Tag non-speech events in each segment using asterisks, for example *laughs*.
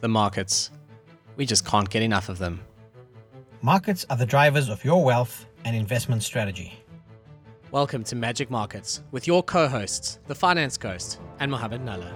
the markets. We just can't get enough of them. Markets are the drivers of your wealth and investment strategy. Welcome to Magic Markets with your co hosts, the Finance Ghost and Mohammed Nalla.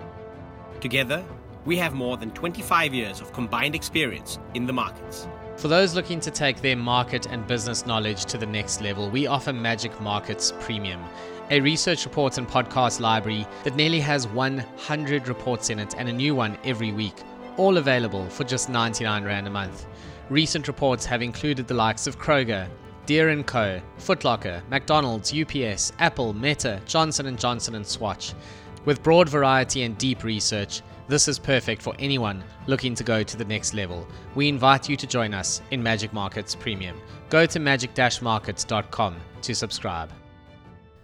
Together, we have more than 25 years of combined experience in the markets. For those looking to take their market and business knowledge to the next level, we offer Magic Markets Premium, a research report and podcast library that nearly has 100 reports in it and a new one every week, all available for just 99 Rand a month. Recent reports have included the likes of Kroger, Deere & Co, Footlocker, McDonald's, UPS, Apple, Meta, Johnson & Johnson and Swatch. With broad variety and deep research, this is perfect for anyone looking to go to the next level. We invite you to join us in Magic Markets Premium. Go to magic-markets.com to subscribe.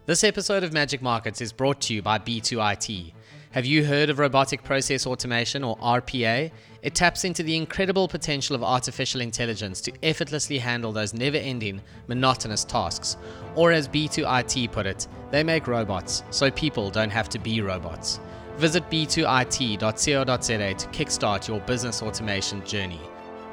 This episode of Magic Markets is brought to you by B2IT. Have you heard of robotic process automation or RPA? It taps into the incredible potential of artificial intelligence to effortlessly handle those never ending, monotonous tasks. Or, as B2IT put it, they make robots so people don't have to be robots. Visit b2it.co.za to kickstart your business automation journey.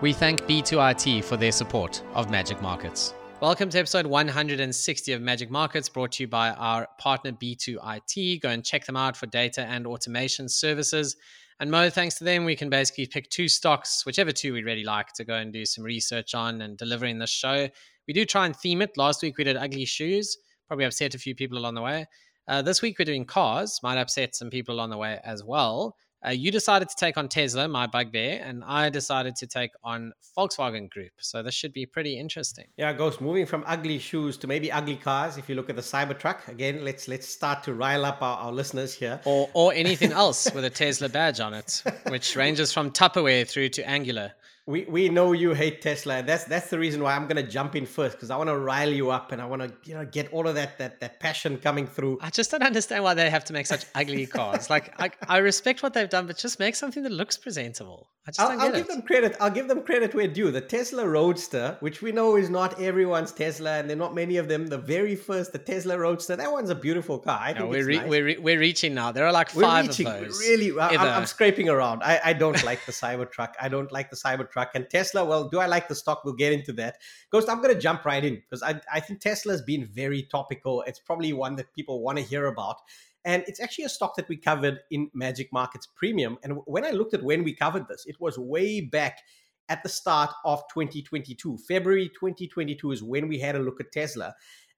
We thank B2IT for their support of Magic Markets. Welcome to episode 160 of Magic Markets, brought to you by our partner B2IT. Go and check them out for data and automation services. And Mo, thanks to them, we can basically pick two stocks, whichever two we really like, to go and do some research on and delivering this show. We do try and theme it. Last week we did ugly shoes, probably upset a few people along the way. Uh, this week we're doing cars, might upset some people along the way as well. Uh, you decided to take on Tesla, my bugbear, and I decided to take on Volkswagen Group. So this should be pretty interesting. Yeah, Ghost. Moving from ugly shoes to maybe ugly cars. If you look at the Cybertruck again, let's let's start to rile up our, our listeners here. Or or anything *laughs* else with a Tesla badge on it, which ranges from Tupperware through to Angular we we know you hate Tesla. That's that's the reason why I'm gonna jump in first because I want to rile you up and I want to you know get all of that that that passion coming through. I just don't understand why they have to make such ugly cars. *laughs* Like I, I respect what they've done, but just make something that looks presentable. I just I'll, don't I'll get give them credit. I'll give them credit where due. The Tesla Roadster, which we know is not everyone's Tesla, and there are not many of them. The very first, the Tesla Roadster, that one's a beautiful car. I think we're re- nice. we're re- we're reaching now. There are like five we're reaching, of those. Really, I'm, I'm, scraping around. I, I don't like the Cybertruck. I don't like the Cybertruck *laughs* and Tesla. Well, do I like the stock? We'll get into that. Ghost, I'm going to jump right in because I I think Tesla has been very topical. It's probably one that people want to hear about. And it's actually a stock that we covered in Magic Markets Premium. And when I looked at when we covered this, it was way back at the start of 2022. February 2022 is when we had a look at Tesla.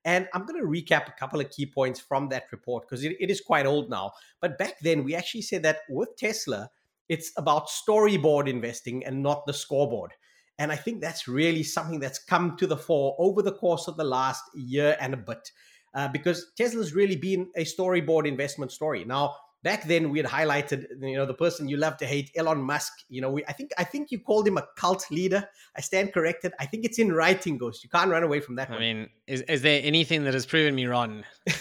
And I'm going to recap a couple of key points from that report because it, it is quite old now. But back then, we actually said that with Tesla, it's about storyboard investing and not the scoreboard. And I think that's really something that's come to the fore over the course of the last year and a bit uh, because Tesla's really been a storyboard investment story. Now, back then we had highlighted, you know, the person you love to hate, Elon Musk. You know, we, I think I think you called him a cult leader. I stand corrected. I think it's in writing, Ghost. You can't run away from that. I one. mean, is is there anything that has proven me wrong? *laughs*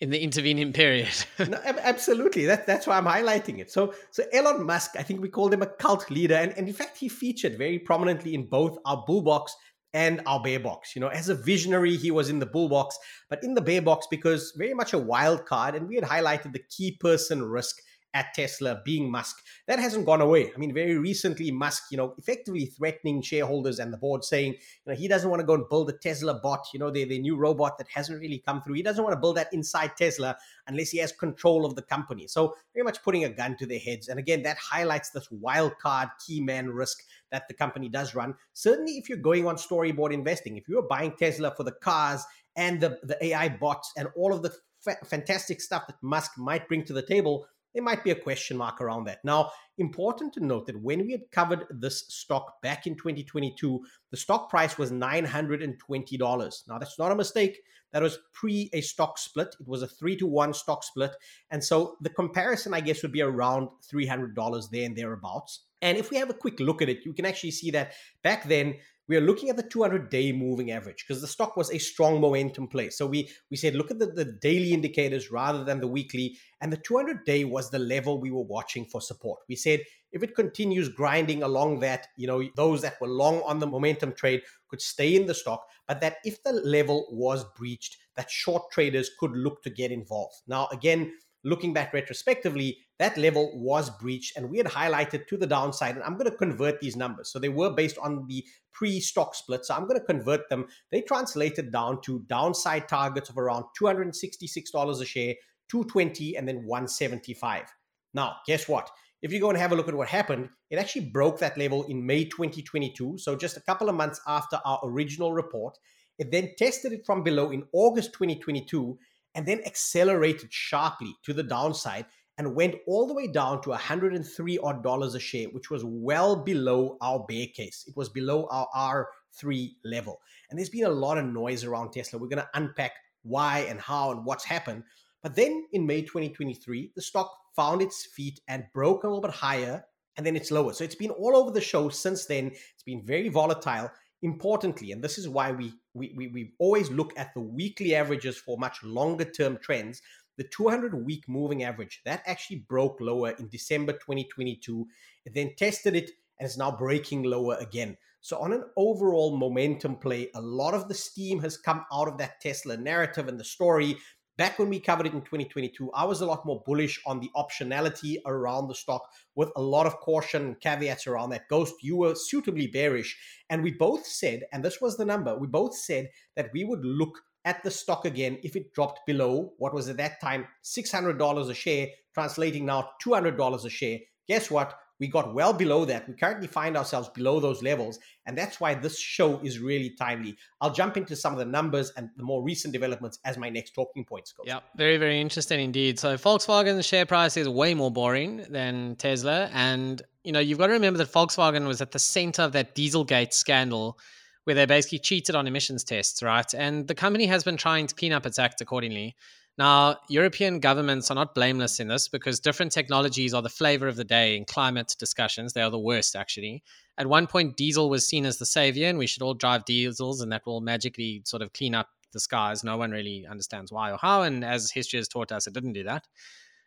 in the intervening period. *laughs* no, absolutely. That, that's why I'm highlighting it. So, so Elon Musk, I think we called him a cult leader, and, and in fact, he featured very prominently in both our bull box and our bear box. You know, as a visionary, he was in the bull box, but in the bear box because very much a wild card, and we had highlighted the key person risk at Tesla being Musk. That hasn't gone away. I mean, very recently, Musk, you know, effectively threatening shareholders and the board, saying, you know, he doesn't want to go and build a Tesla bot, you know, the, the new robot that hasn't really come through. He doesn't want to build that inside Tesla unless he has control of the company. So very much putting a gun to their heads. And again, that highlights this wild card key man risk that the company does run. Certainly, if you're going on storyboard investing, if you're buying Tesla for the cars and the, the AI bots and all of the fa- fantastic stuff that Musk might bring to the table, there might be a question mark around that. Now, important to note that when we had covered this stock back in 2022, the stock price was $920. Now, that's not a mistake. That was pre a stock split. It was a three to one stock split. And so the comparison, I guess, would be around $300 there and thereabouts. And if we have a quick look at it, you can actually see that back then we are looking at the 200 day moving average because the stock was a strong momentum play. So we we said look at the, the daily indicators rather than the weekly, and the 200 day was the level we were watching for support. We said if it continues grinding along that, you know, those that were long on the momentum trade could stay in the stock, but that if the level was breached, that short traders could look to get involved. Now again, looking back retrospectively, that level was breached and we had highlighted to the downside. And I'm going to convert these numbers. So they were based on the pre stock split. So I'm going to convert them. They translated down to downside targets of around $266 a share, 220 and then 175. Now, guess what? If you go and have a look at what happened, it actually broke that level in May 2022. So just a couple of months after our original report. It then tested it from below in August 2022 and then accelerated sharply to the downside and went all the way down to 103 odd dollars a share, which was well below our bear case. It was below our R3 level. And there's been a lot of noise around Tesla. We're going to unpack why and how and what's happened. But then in May 2023, the stock found its feet and broke a little bit higher and then it's lower. So it's been all over the show since then. It's been very volatile. Importantly, and this is why we we, we, we always look at the weekly averages for much longer term trends. The 200 week moving average that actually broke lower in December 2022. It then tested it and is now breaking lower again. So, on an overall momentum play, a lot of the steam has come out of that Tesla narrative and the story back when we covered it in 2022, I was a lot more bullish on the optionality around the stock with a lot of caution and caveats around that. Ghost, you were suitably bearish. And we both said, and this was the number, we both said that we would look at the stock again if it dropped below what was at that time $600 a share, translating now $200 a share. Guess what? We got well below that. We currently find ourselves below those levels. And that's why this show is really timely. I'll jump into some of the numbers and the more recent developments as my next talking points go. Yeah, very, very interesting indeed. So Volkswagen's share price is way more boring than Tesla. And, you know, you've got to remember that Volkswagen was at the center of that Dieselgate scandal where they basically cheated on emissions tests, right? And the company has been trying to clean up its act accordingly. Now, European governments are not blameless in this because different technologies are the flavor of the day in climate discussions. They are the worst, actually. At one point, diesel was seen as the savior, and we should all drive diesels, and that will magically sort of clean up the skies. No one really understands why or how. And as history has taught us, it didn't do that.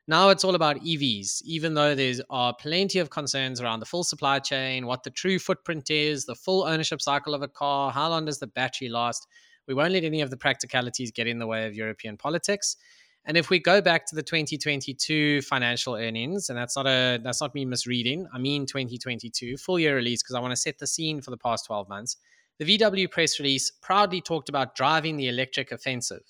Now it's all about EVs, even though there are uh, plenty of concerns around the full supply chain, what the true footprint is, the full ownership cycle of a car, how long does the battery last. We won't let any of the practicalities get in the way of European politics. And if we go back to the 2022 financial earnings, and that's not a that's not me misreading, I mean 2022 full year release because I want to set the scene for the past 12 months. The VW press release proudly talked about driving the electric offensive.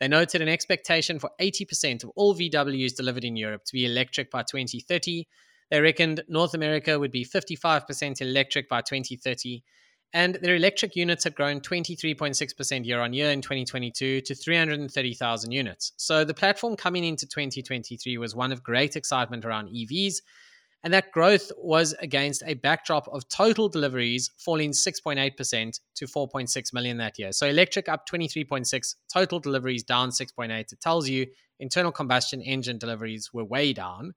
They noted an expectation for 80% of all VWs delivered in Europe to be electric by 2030. They reckoned North America would be 55% electric by 2030 and their electric units have grown 23.6% year on year in 2022 to 330,000 units. So the platform coming into 2023 was one of great excitement around EVs. And that growth was against a backdrop of total deliveries falling 6.8% to 4.6 million that year. So electric up 23.6, total deliveries down 6.8. It tells you internal combustion engine deliveries were way down.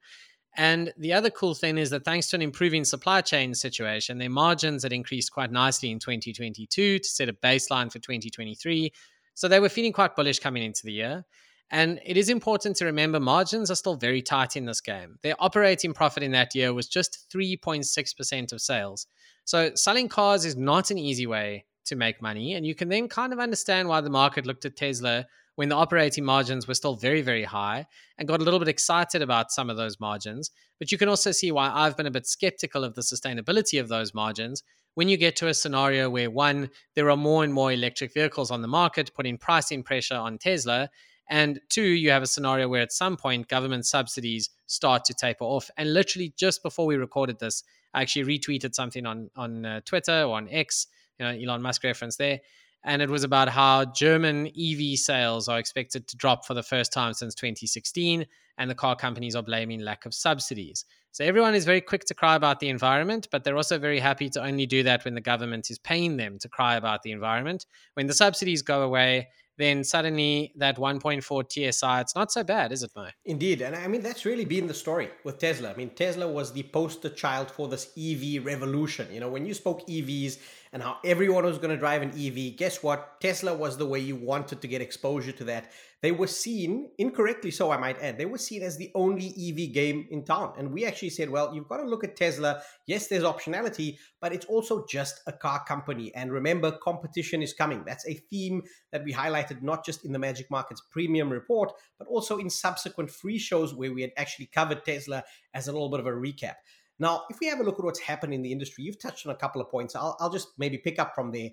And the other cool thing is that thanks to an improving supply chain situation, their margins had increased quite nicely in 2022 to set a baseline for 2023. So they were feeling quite bullish coming into the year. And it is important to remember margins are still very tight in this game. Their operating profit in that year was just 3.6% of sales. So selling cars is not an easy way to make money. And you can then kind of understand why the market looked at Tesla when the operating margins were still very, very high and got a little bit excited about some of those margins. But you can also see why I've been a bit skeptical of the sustainability of those margins when you get to a scenario where one, there are more and more electric vehicles on the market, putting pricing pressure on Tesla. And two, you have a scenario where at some point government subsidies start to taper off. And literally just before we recorded this, I actually retweeted something on on uh, Twitter or on X, you know, Elon Musk reference there, and it was about how German EV sales are expected to drop for the first time since 2016, and the car companies are blaming lack of subsidies. So everyone is very quick to cry about the environment, but they're also very happy to only do that when the government is paying them to cry about the environment. When the subsidies go away, then suddenly that 1.4 TSI, it's not so bad, is it, Mo? Indeed. And I mean, that's really been the story with Tesla. I mean, Tesla was the poster child for this EV revolution. You know, when you spoke EVs and how everyone was going to drive an EV. Guess what? Tesla was the way you wanted to get exposure to that. They were seen, incorrectly so, I might add, they were seen as the only EV game in town. And we actually said, well, you've got to look at Tesla. Yes, there's optionality, but it's also just a car company. And remember, competition is coming. That's a theme that we highlighted not just in the Magic Markets premium report, but also in subsequent free shows where we had actually covered Tesla as a little bit of a recap. Now, if we have a look at what's happened in the industry, you've touched on a couple of points. I'll, I'll just maybe pick up from there.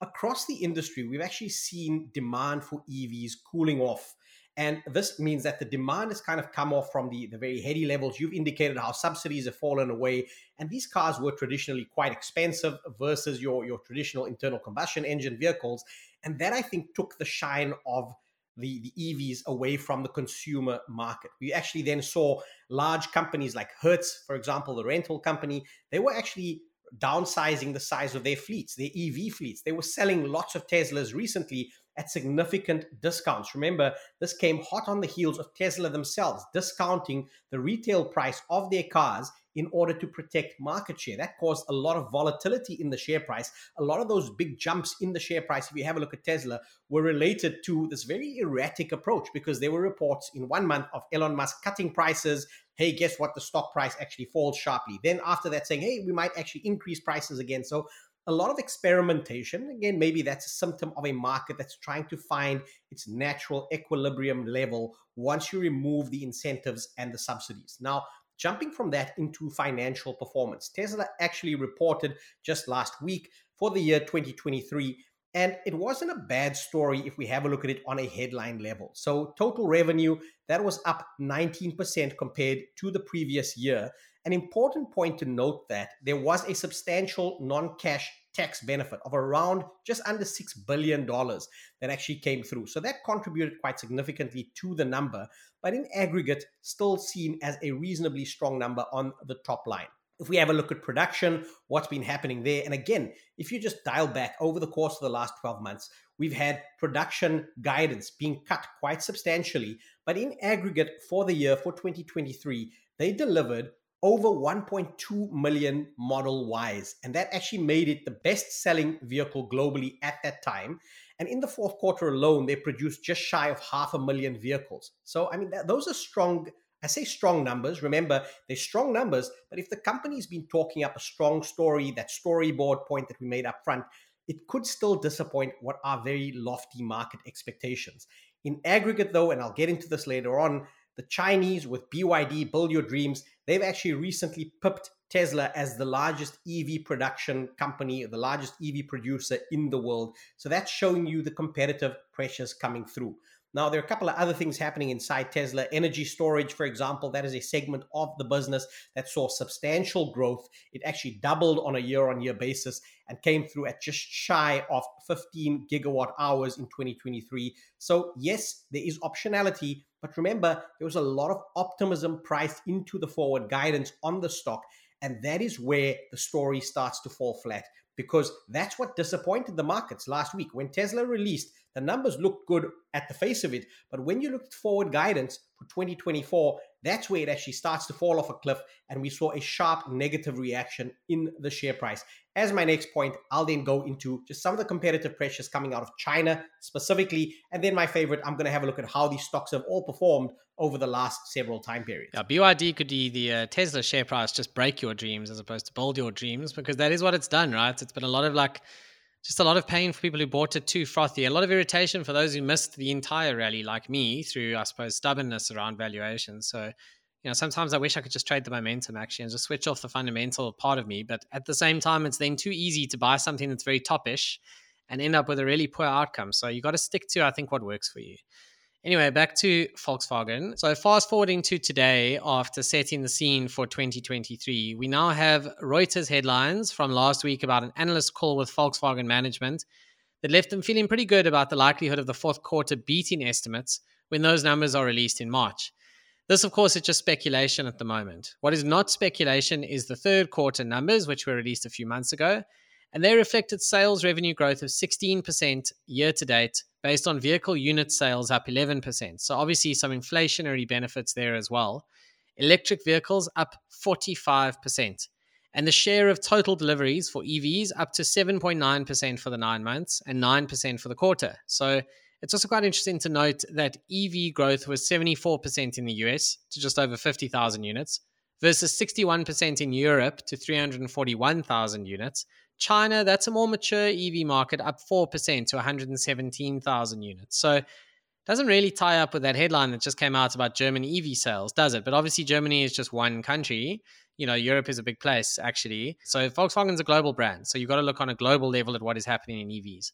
Across the industry, we've actually seen demand for EVs cooling off. And this means that the demand has kind of come off from the, the very heady levels. You've indicated how subsidies have fallen away. And these cars were traditionally quite expensive versus your, your traditional internal combustion engine vehicles. And that, I think, took the shine of the, the EVs away from the consumer market. We actually then saw large companies like Hertz, for example, the rental company, they were actually downsizing the size of their fleets, their EV fleets. They were selling lots of Teslas recently at significant discounts. Remember, this came hot on the heels of Tesla themselves discounting the retail price of their cars in order to protect market share. That caused a lot of volatility in the share price. A lot of those big jumps in the share price, if you have a look at Tesla, were related to this very erratic approach because there were reports in one month of Elon Musk cutting prices. Hey, guess what? The stock price actually falls sharply. Then after that, saying, hey, we might actually increase prices again. So a lot of experimentation. Again, maybe that's a symptom of a market that's trying to find its natural equilibrium level once you remove the incentives and the subsidies. Now, Jumping from that into financial performance, Tesla actually reported just last week for the year 2023. And it wasn't a bad story if we have a look at it on a headline level. So, total revenue that was up 19% compared to the previous year. An important point to note that there was a substantial non cash tax benefit of around just under $6 billion that actually came through. So that contributed quite significantly to the number, but in aggregate, still seen as a reasonably strong number on the top line. If we have a look at production, what's been happening there, and again, if you just dial back over the course of the last 12 months, we've had production guidance being cut quite substantially. But in aggregate for the year, for 2023, they delivered over 1.2 million Model Ys. And that actually made it the best selling vehicle globally at that time. And in the fourth quarter alone, they produced just shy of half a million vehicles. So, I mean, those are strong. I say strong numbers. Remember, they're strong numbers. But if the company's been talking up a strong story, that storyboard point that we made up front, it could still disappoint what are very lofty market expectations. In aggregate, though, and I'll get into this later on, the Chinese with BYD Build Your Dreams, they've actually recently pipped Tesla as the largest EV production company, the largest EV producer in the world. So that's showing you the competitive pressures coming through. Now, there are a couple of other things happening inside Tesla. Energy storage, for example, that is a segment of the business that saw substantial growth. It actually doubled on a year on year basis and came through at just shy of 15 gigawatt hours in 2023. So, yes, there is optionality, but remember, there was a lot of optimism priced into the forward guidance on the stock. And that is where the story starts to fall flat because that's what disappointed the markets last week. When Tesla released, the numbers looked good at the face of it. But when you looked forward guidance for 2024, that's where it actually starts to fall off a cliff. And we saw a sharp negative reaction in the share price. As my next point, I'll then go into just some of the competitive pressures coming out of China specifically. And then my favorite, I'm going to have a look at how these stocks have all performed over the last several time periods. Yeah, BYD could be the uh, Tesla share price just break your dreams as opposed to build your dreams because that is what it's done, right? It's been a lot of like just a lot of pain for people who bought it too frothy, a lot of irritation for those who missed the entire rally, like me, through I suppose stubbornness around valuation. So you know, sometimes I wish I could just trade the momentum actually and just switch off the fundamental part of me. But at the same time, it's then too easy to buy something that's very topish and end up with a really poor outcome. So you got to stick to, I think, what works for you. Anyway, back to Volkswagen. So fast forwarding to today, after setting the scene for 2023, we now have Reuters headlines from last week about an analyst call with Volkswagen management that left them feeling pretty good about the likelihood of the fourth quarter beating estimates when those numbers are released in March. This, of course, is just speculation at the moment. What is not speculation is the third quarter numbers, which were released a few months ago, and they reflected sales revenue growth of 16% year to date, based on vehicle unit sales up 11%. So, obviously, some inflationary benefits there as well. Electric vehicles up 45%. And the share of total deliveries for EVs up to 7.9% for the nine months and 9% for the quarter. So it's also quite interesting to note that EV growth was 74% in the US to just over 50,000 units versus 61% in Europe to 341,000 units. China, that's a more mature EV market, up 4% to 117,000 units. So doesn't really tie up with that headline that just came out about German EV sales, does it? But obviously, Germany is just one country. You know, Europe is a big place, actually. So Volkswagen's a global brand. So you've got to look on a global level at what is happening in EVs.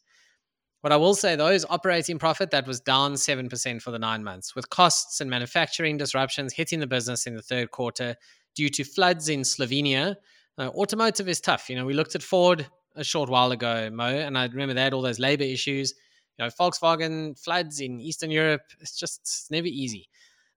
What I will say though is operating profit that was down 7% for the nine months, with costs and manufacturing disruptions hitting the business in the third quarter due to floods in Slovenia. Uh, automotive is tough. You know, we looked at Ford a short while ago, Mo, and I remember they had all those labor issues. You know, Volkswagen floods in Eastern Europe, it's just it's never easy.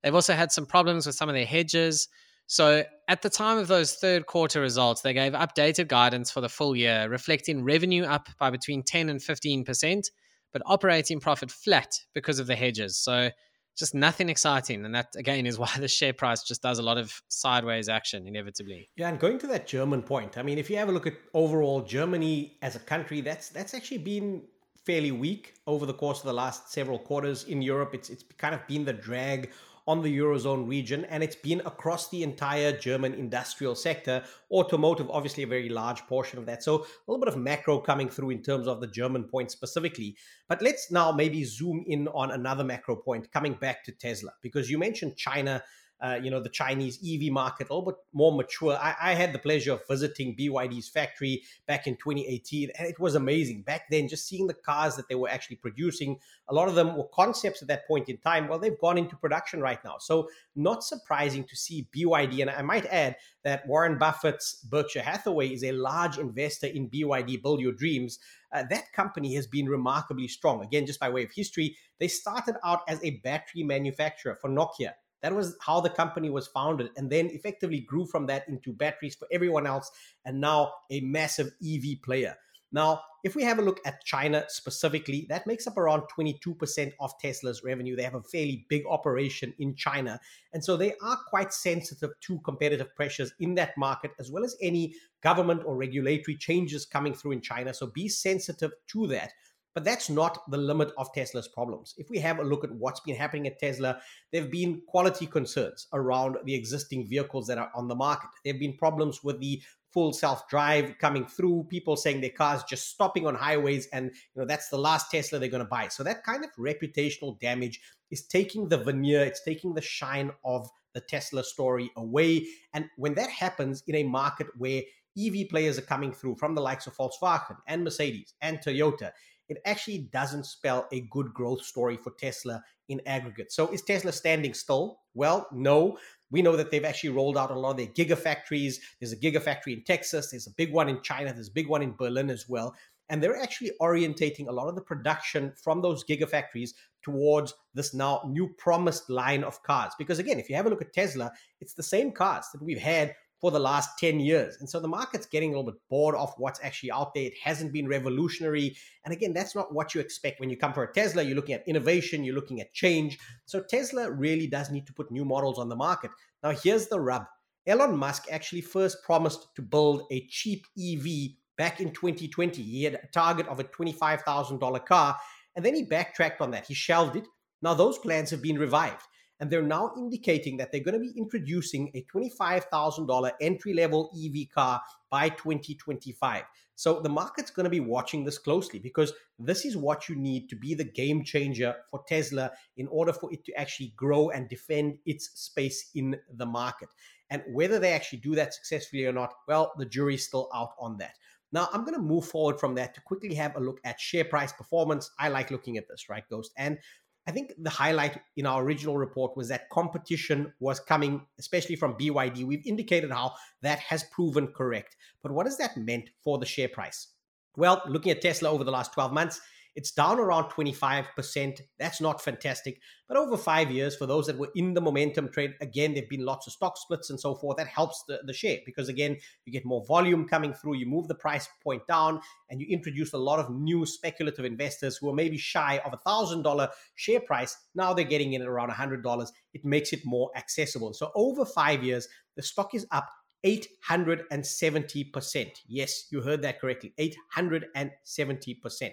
They've also had some problems with some of their hedges. So at the time of those third quarter results, they gave updated guidance for the full year, reflecting revenue up by between 10 and 15%, but operating profit flat because of the hedges. So just nothing exciting. And that, again, is *laughs* why the share price just does a lot of sideways action inevitably. Yeah. And going to that German point, I mean, if you have a look at overall Germany as a country, that's that's actually been fairly weak over the course of the last several quarters in Europe. It's it's kind of been the drag on the Eurozone region, and it's been across the entire German industrial sector. Automotive, obviously, a very large portion of that. So, a little bit of macro coming through in terms of the German point specifically. But let's now maybe zoom in on another macro point coming back to Tesla, because you mentioned China uh, you know, the Chinese EV market a little bit more mature. I, I, had the pleasure of visiting BYD's factory back in 2018, and it was amazing. Back then, just seeing the cars that they were actually producing, a lot of them were concepts at that point in time. Well, they've gone into production right now. So, not surprising to see BYD. And I might add that Warren Buffett's Berkshire Hathaway is a large investor in BYD, Build Your Dreams. Uh, that company has been remarkably strong. Again, just by way of history, they started out as a battery manufacturer for Nokia that was how the company was founded, and then effectively grew from that into batteries for everyone else, and now a massive EV player. Now, if we have a look at China specifically, that makes up around 22% of Tesla's revenue. They have a fairly big operation in China. And so they are quite sensitive to competitive pressures in that market, as well as any government or regulatory changes coming through in China. So be sensitive to that. But that's not the limit of Tesla's problems. If we have a look at what's been happening at Tesla, there have been quality concerns around the existing vehicles that are on the market. There have been problems with the full self-drive coming through, people saying their cars just stopping on highways, and you know that's the last Tesla they're going to buy. So that kind of reputational damage is taking the veneer, it's taking the shine of the Tesla story away. And when that happens in a market where EV players are coming through from the likes of Volkswagen and Mercedes and Toyota, it actually doesn't spell a good growth story for Tesla in aggregate. So is Tesla standing still? Well, no. We know that they've actually rolled out a lot of their gigafactories. There's a gigafactory in Texas, there's a big one in China, there's a big one in Berlin as well. And they're actually orientating a lot of the production from those gigafactories towards this now new promised line of cars. Because again, if you have a look at Tesla, it's the same cars that we've had for the last 10 years. And so the market's getting a little bit bored of what's actually out there. It hasn't been revolutionary. And again, that's not what you expect when you come for a Tesla. You're looking at innovation, you're looking at change. So Tesla really does need to put new models on the market. Now, here's the rub Elon Musk actually first promised to build a cheap EV back in 2020. He had a target of a $25,000 car, and then he backtracked on that. He shelved it. Now, those plans have been revived and they're now indicating that they're going to be introducing a $25,000 entry level EV car by 2025. So the market's going to be watching this closely because this is what you need to be the game changer for Tesla in order for it to actually grow and defend its space in the market. And whether they actually do that successfully or not, well, the jury's still out on that. Now, I'm going to move forward from that to quickly have a look at share price performance. I like looking at this, right, Ghost? And I think the highlight in our original report was that competition was coming, especially from BYD. We've indicated how that has proven correct. But what has that meant for the share price? Well, looking at Tesla over the last 12 months, it's down around 25%. That's not fantastic. But over five years, for those that were in the momentum trade, again, there have been lots of stock splits and so forth. That helps the, the share because, again, you get more volume coming through, you move the price point down, and you introduce a lot of new speculative investors who are maybe shy of a $1,000 share price. Now they're getting in at around $100. It makes it more accessible. So over five years, the stock is up 870%. Yes, you heard that correctly. 870%.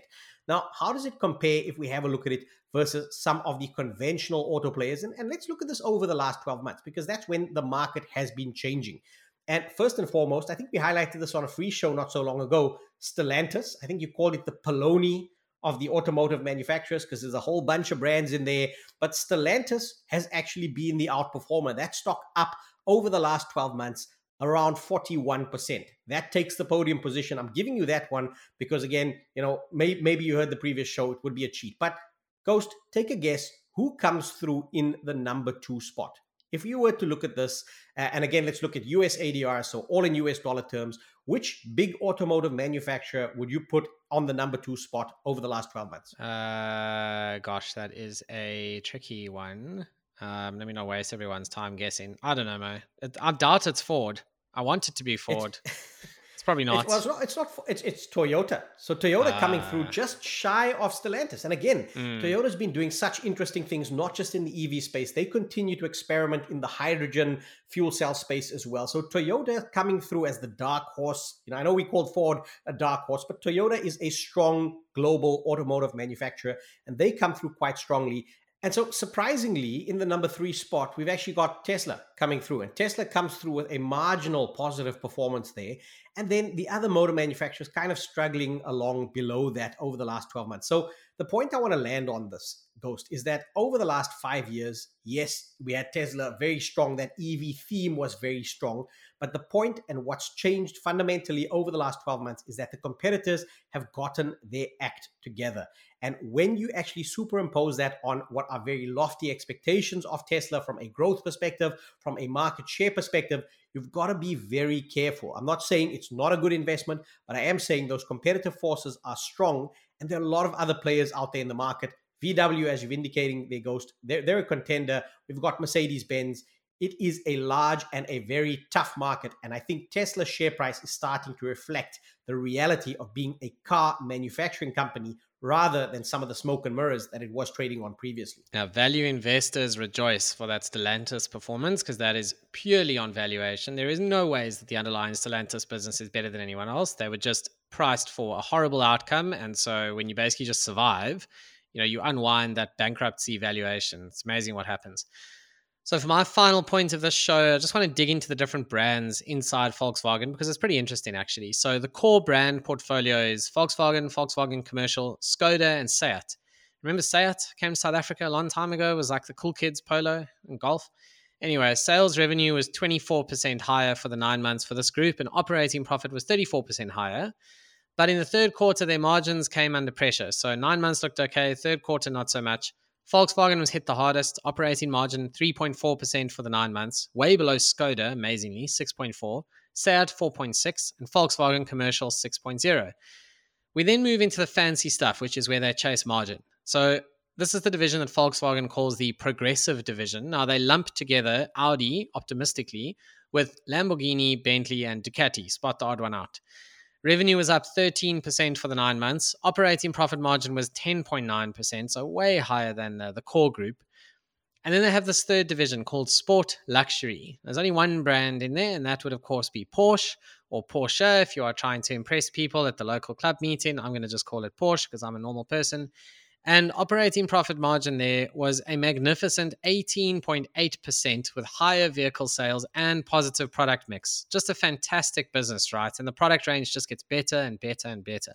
Now, how does it compare if we have a look at it versus some of the conventional auto players? And, and let's look at this over the last 12 months because that's when the market has been changing. And first and foremost, I think we highlighted this on a free show not so long ago. Stellantis, I think you called it the Poloni of the automotive manufacturers because there's a whole bunch of brands in there. But Stellantis has actually been the outperformer. That stock up over the last 12 months around 41%. That takes the podium position. I'm giving you that one because, again, you know, may, maybe you heard the previous show, it would be a cheat. But Ghost, take a guess who comes through in the number two spot? If you were to look at this, uh, and again, let's look at US ADR, so all in US dollar terms, which big automotive manufacturer would you put on the number two spot over the last 12 months? Uh, gosh, that is a tricky one. Um, let me not waste everyone's time guessing. I don't know, Mo. I doubt it's Ford. I want it to be Ford. It's, *laughs* it's probably not. It's, well, it's not. It's not. It's, it's Toyota. So Toyota uh, coming through ah. just shy of Stellantis. And again, mm. Toyota's been doing such interesting things, not just in the EV space. They continue to experiment in the hydrogen fuel cell space as well. So Toyota coming through as the dark horse. You know, I know we called Ford a dark horse, but Toyota is a strong global automotive manufacturer, and they come through quite strongly. And so, surprisingly, in the number three spot, we've actually got Tesla coming through. And Tesla comes through with a marginal positive performance there. And then the other motor manufacturers kind of struggling along below that over the last 12 months. So, the point I want to land on this, Ghost, is that over the last five years, yes, we had Tesla very strong. That EV theme was very strong. But the point and what's changed fundamentally over the last 12 months is that the competitors have gotten their act together. And when you actually superimpose that on what are very lofty expectations of Tesla from a growth perspective, from a market share perspective, you've got to be very careful. I'm not saying it's not a good investment, but I am saying those competitive forces are strong. And there are a lot of other players out there in the market. VW, as you've indicating, they ghost, they're, they're a contender. We've got Mercedes Benz. It is a large and a very tough market. And I think Tesla's share price is starting to reflect the reality of being a car manufacturing company rather than some of the smoke and mirrors that it was trading on previously. Now, value investors rejoice for that Stellantis performance because that is purely on valuation. There is no ways that the underlying Stellantis business is better than anyone else. They were just priced for a horrible outcome. And so when you basically just survive, you know, you unwind that bankruptcy valuation. It's amazing what happens. So, for my final point of this show, I just want to dig into the different brands inside Volkswagen because it's pretty interesting, actually. So, the core brand portfolio is Volkswagen, Volkswagen Commercial, Skoda, and Seat. Remember Seat came to South Africa a long time ago? Was like the cool kids polo and golf. Anyway, sales revenue was 24% higher for the nine months for this group, and operating profit was 34% higher. But in the third quarter, their margins came under pressure. So, nine months looked okay, third quarter, not so much. Volkswagen was hit the hardest, operating margin 3.4% for the nine months, way below Skoda, amazingly, 6.4, Seat 4.6, and Volkswagen Commercial 6.0. We then move into the fancy stuff, which is where they chase margin. So this is the division that Volkswagen calls the progressive division. Now they lump together Audi, optimistically, with Lamborghini, Bentley, and Ducati. Spot the odd one out. Revenue was up 13% for the nine months. Operating profit margin was 10.9%, so way higher than the, the core group. And then they have this third division called Sport Luxury. There's only one brand in there, and that would, of course, be Porsche or Porsche if you are trying to impress people at the local club meeting. I'm going to just call it Porsche because I'm a normal person. And operating profit margin there was a magnificent 18.8% with higher vehicle sales and positive product mix. Just a fantastic business, right? And the product range just gets better and better and better.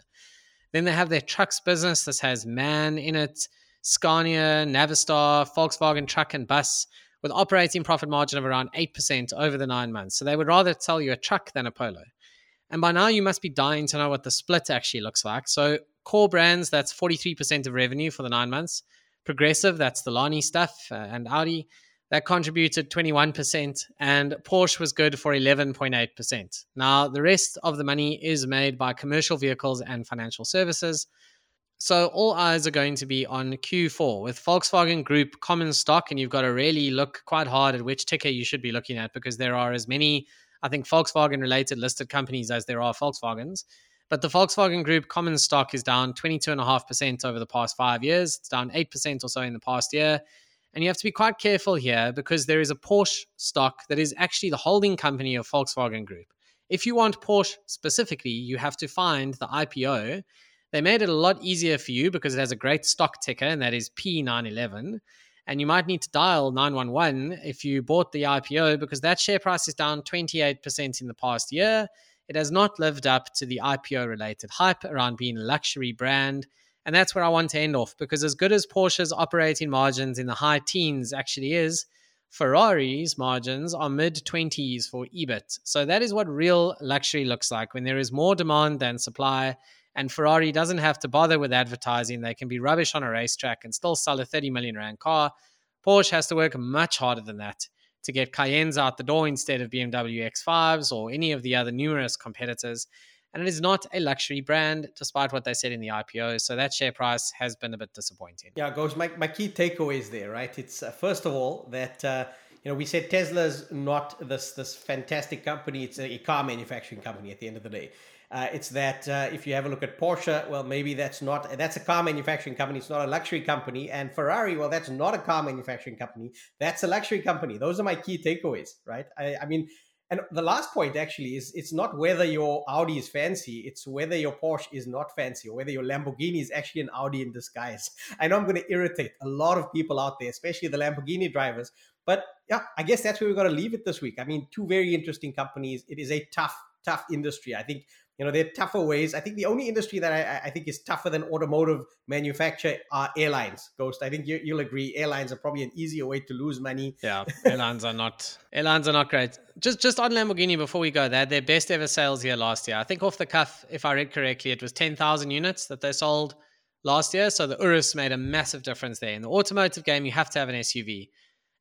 Then they have their trucks business. This has MAN in it, Scania, Navistar, Volkswagen Truck and Bus, with operating profit margin of around 8% over the nine months. So they would rather sell you a truck than a Polo. And by now, you must be dying to know what the split actually looks like. So Core brands, that's 43% of revenue for the nine months. Progressive, that's the Lani stuff, uh, and Audi, that contributed 21%. And Porsche was good for 11.8%. Now, the rest of the money is made by commercial vehicles and financial services. So all eyes are going to be on Q4 with Volkswagen Group common stock, and you've got to really look quite hard at which ticker you should be looking at because there are as many, I think, Volkswagen related listed companies as there are Volkswagens. But the Volkswagen Group common stock is down 22.5% over the past five years. It's down 8% or so in the past year. And you have to be quite careful here because there is a Porsche stock that is actually the holding company of Volkswagen Group. If you want Porsche specifically, you have to find the IPO. They made it a lot easier for you because it has a great stock ticker, and that is P911. And you might need to dial 911 if you bought the IPO because that share price is down 28% in the past year. It has not lived up to the IPO related hype around being a luxury brand. And that's where I want to end off because, as good as Porsche's operating margins in the high teens actually is, Ferrari's margins are mid 20s for EBIT. So that is what real luxury looks like when there is more demand than supply. And Ferrari doesn't have to bother with advertising. They can be rubbish on a racetrack and still sell a 30 million rand car. Porsche has to work much harder than that to get Cayennes out the door instead of BMW X5s or any of the other numerous competitors. And it is not a luxury brand, despite what they said in the IPO. So that share price has been a bit disappointing. Yeah, Ghost my, my key takeaways there, right? It's uh, first of all that uh, you know we said Tesla's not this this fantastic company. It's a car manufacturing company at the end of the day. Uh, it's that uh, if you have a look at Porsche, well, maybe that's not that's a car manufacturing company. It's not a luxury company. And Ferrari, well, that's not a car manufacturing company. That's a luxury company. Those are my key takeaways, right? I, I mean, and the last point actually is it's not whether your Audi is fancy, it's whether your Porsche is not fancy or whether your Lamborghini is actually an Audi in disguise. I know I'm going to irritate a lot of people out there, especially the Lamborghini drivers. But yeah, I guess that's where we're going to leave it this week. I mean, two very interesting companies. It is a tough, tough industry. I think you know, there are tougher ways. I think the only industry that I, I think is tougher than automotive manufacture are airlines. Ghost, I think you, you'll agree. Airlines are probably an easier way to lose money. Yeah, *laughs* airlines are not airlines are not great. Just just on Lamborghini before we go, they had their best ever sales year last year. I think off the cuff, if I read correctly, it was ten thousand units that they sold last year. So the Urus made a massive difference there. In the automotive game, you have to have an SUV.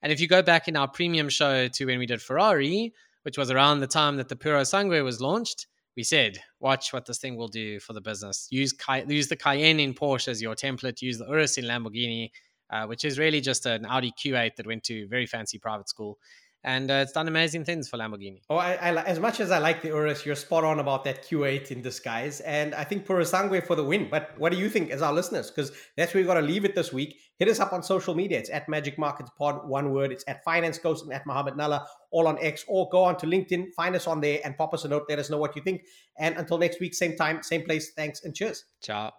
And if you go back in our premium show to when we did Ferrari, which was around the time that the Puro Purosangue was launched we said, watch what this thing will do for the business. Use use the Cayenne in Porsche as your template. Use the Urus in Lamborghini, uh, which is really just an Audi Q8 that went to very fancy private school and uh, it's done amazing things for Lamborghini. Oh, I, I, as much as I like the Urus, you're spot on about that Q8 in disguise, and I think Purosangue for the win. But what do you think as our listeners? Because that's where we got to leave it this week. Hit us up on social media. It's at Magic Markets Pod, one word. It's at Finance Ghost and at Mohammed Nalla, all on X, or go on to LinkedIn, find us on there, and pop us a note. Let us know what you think. And until next week, same time, same place. Thanks and cheers. Ciao.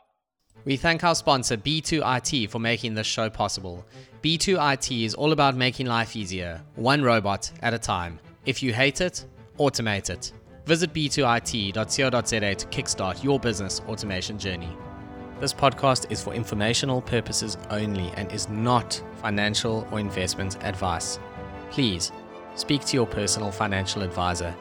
We thank our sponsor B2IT for making this show possible. B2IT is all about making life easier, one robot at a time. If you hate it, automate it. Visit b2it.co.za to kickstart your business automation journey. This podcast is for informational purposes only and is not financial or investment advice. Please speak to your personal financial advisor